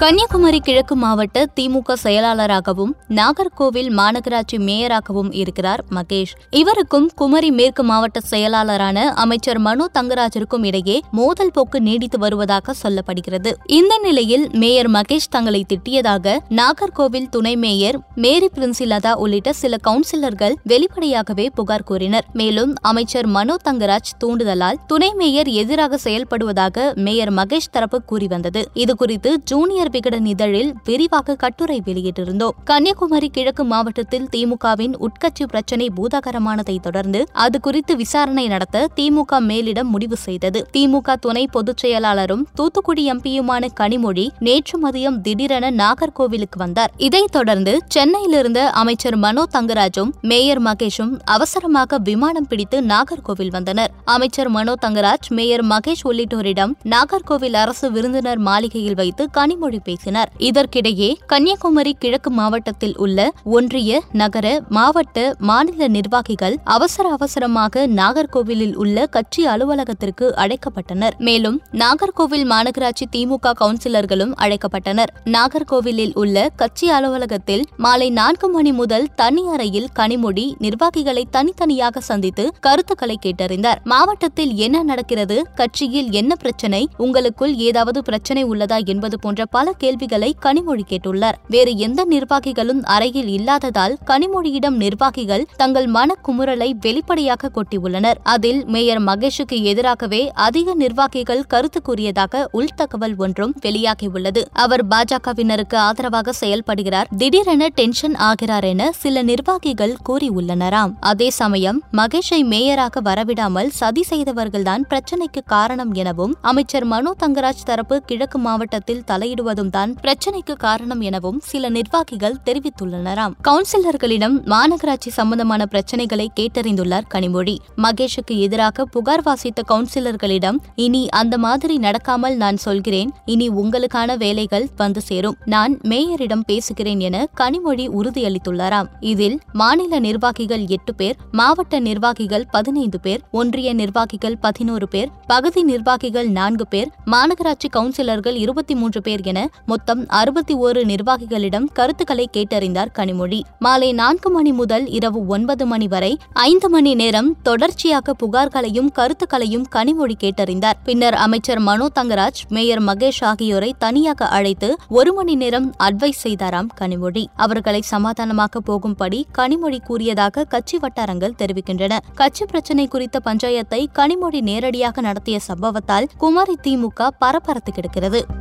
கன்னியாகுமரி கிழக்கு மாவட்ட திமுக செயலாளராகவும் நாகர்கோவில் மாநகராட்சி மேயராகவும் இருக்கிறார் மகேஷ். இவருக்கும் குமரி மேற்கு மாவட்ட செயலாளரான அமைச்சர் மனோ தங்கராஜருக்கும் இடையே மோதல் போக்கு நீடித்து வருவதாக சொல்லப்படுகிறது. இந்த நிலையில் மேயர் மகேஷ் தங்களை திட்டியதாக நாகர்கோவில் துணை மேயர் மேரி பிரின்சிலதா உள்ளிட்ட சில கவுன்சிலர்கள் வெளிப்படையாகவே புகார் கூறினர். மேலும் அமைச்சர் மனோ தங்கராஜ் தூண்டுதலால் துணை மேயர் எதிராக செயல்படுவதாக மேயர் மகேஷ் தரப்பு கூறி வந்தது. இதுகுறித்து ஜூனியர் விகடன் இதழில் விரிவாக கட்டுரை வெளியிட்டிருந்தோம். கன்னியாகுமரி கிழக்கு மாவட்டத்தில் திமுகவின் உட்கட்சி பிரச்சினை பூதாகரமானதை தொடர்ந்து அது குறித்து விசாரணை நடத்த திமுக மேலிடம் முடிவு செய்தது. திமுக துணை பொதுச் செயலாளரும் தூத்துக்குடி எம்பியுமான கனிமொழி நேற்று மதியம் திடீரென நாகர்கோவிலுக்கு வந்தார். இதைத் தொடர்ந்து சென்னையிலிருந்த அமைச்சர் மனோ தங்கராஜும் மேயர் மகேஷும் அவசரமாக விமானம் பிடித்து நாகர்கோவில் வந்தனர். அமைச்சர் மனோ தங்கராஜ் மேயர் மகேஷ் உள்ளிட்டோரிடம் நாகர்கோவில் அரசு விருந்தினர் மாளிகையில் வைத்து கனிமொழி பேசினார். இதற்கிடையே கன்னியாகுமரி கிழக்கு மாவட்டத்தில் உள்ள ஒன்றிய நகர மாவட்ட மாநில நிர்வாகிகள் அவசர அவசரமாக நாகர்கோவிலில் உள்ள கட்சி அலுவலகத்திற்கு அழைக்கப்பட்டனர். மேலும் நாகர்கோவில் மாநகராட்சி திமுக கவுன்சிலர்களும் அழைக்கப்பட்டனர். நாகர்கோவிலில் உள்ள கட்சி அலுவலகத்தில் மாலை நான்கு மணி முதல் தனி அறையில் கனிமொழி நிர்வாகிகளை தனித்தனியாக சந்தித்து கருத்துக்களை கேட்டறிந்தார். மாவட்டத்தில் என்ன நடக்கிறது? கட்சியில் என்ன பிரச்சனை? உங்களுக்குள் ஏதாவது பிரச்சனை உள்ளதா? என்பது போன்ற பல கேள்விகளை கனிமொழி கேட்டுள்ளார். வேறு எந்த நிர்வாகிகளும் அறையில் இல்லாததால் கனிமொழியிடம் நிர்வாகிகள் தங்கள் மனக்குமுறலை வெளிப்படையாக கொட்டியுள்ளனர். அதில் மேயர் மகேஷுக்கு எதிராகவே அதிக நிர்வாகிகள் கருத்து கூறியதாக உள்தகவல் ஒன்றும் வெளியாகியுள்ளது. அவர் பாஜகவினருக்கு ஆதரவாக செயல்படுகிறார் திடீரென டென்ஷன் ஆகிறார் என சில நிர்வாகிகள் கூறியுள்ளனராம். அதே சமயம் மகேஷை மேயராக வரவிடாமல் சதி செய்தவர்கள்தான் பிரச்சினைக்கு காரணம் எனவும் அமைச்சர் மனோ தங்கராஜ் தரப்பு கிழக்கு மாவட்டத்தில் தலையிடுவது தான் பிரச்சனைக்கு காரணம் எனவும் சில நிர்வாகிகள் தெரிவித்துள்ளனராம். கவுன்சிலர்களிடம் மாநகராட்சி சம்பந்தமான பிரச்சனைகளை கேட்டறிந்துள்ளார் கனிமொழி. மகேஷுக்கு எதிராக புகார் வாசித்த கவுன்சிலர்களிடம் இனி அந்த மாதிரி நடக்காமல் நான் சொல்கிறேன். இனி உங்களுக்கான வேலைகள் வந்து சேரும். நான் மேயரிடம் பேசுகிறேன் என கனிமொழி உறுதியளித்துள்ளாராம். இதில் மாநில நிர்வாகிகள் எட்டு பேர் மாவட்ட நிர்வாகிகள் பதினைந்து பேர் ஒன்றிய நிர்வாகிகள் பதினோரு பேர் பகுதி நிர்வாகிகள் நான்கு பேர் மாநகராட்சி கவுன்சிலர்கள் இருபத்தி மூன்று பேர் என மொத்தம் அறுபத்தி ஓரு நிர்வாகிகளிடம் கருத்துக்களை கேட்டறிந்தார் கனிமொழி. மாலை நான்கு மணி முதல் இரவு ஒன்பது மணி வரை ஐந்து மணி நேரம் தொடர்ச்சியாக புகார்களையும் கருத்துக்களையும் கனிமொழி கேட்டறிந்தார். பின்னர் அமைச்சர் மனோ தங்கராஜ் மேயர் மகேஷ் ஆகியோரை தனியாக அழைத்து ஒரு மணி நேரம் அட்வைஸ் செய்தாராம் கனிமொழி. அவர்களை சமாதானமாக போகும்படி கனிமொழி கூறியதாக கட்சி வட்டாரங்கள் தெரிவிக்கின்றன. கட்சி பிரச்சினை குறித்த பஞ்சாயத்தை கனிமொழி நேரடியாக நடத்திய சம்பவத்தால் குமரி திமுக பரபரத்து கிடக்கிறது.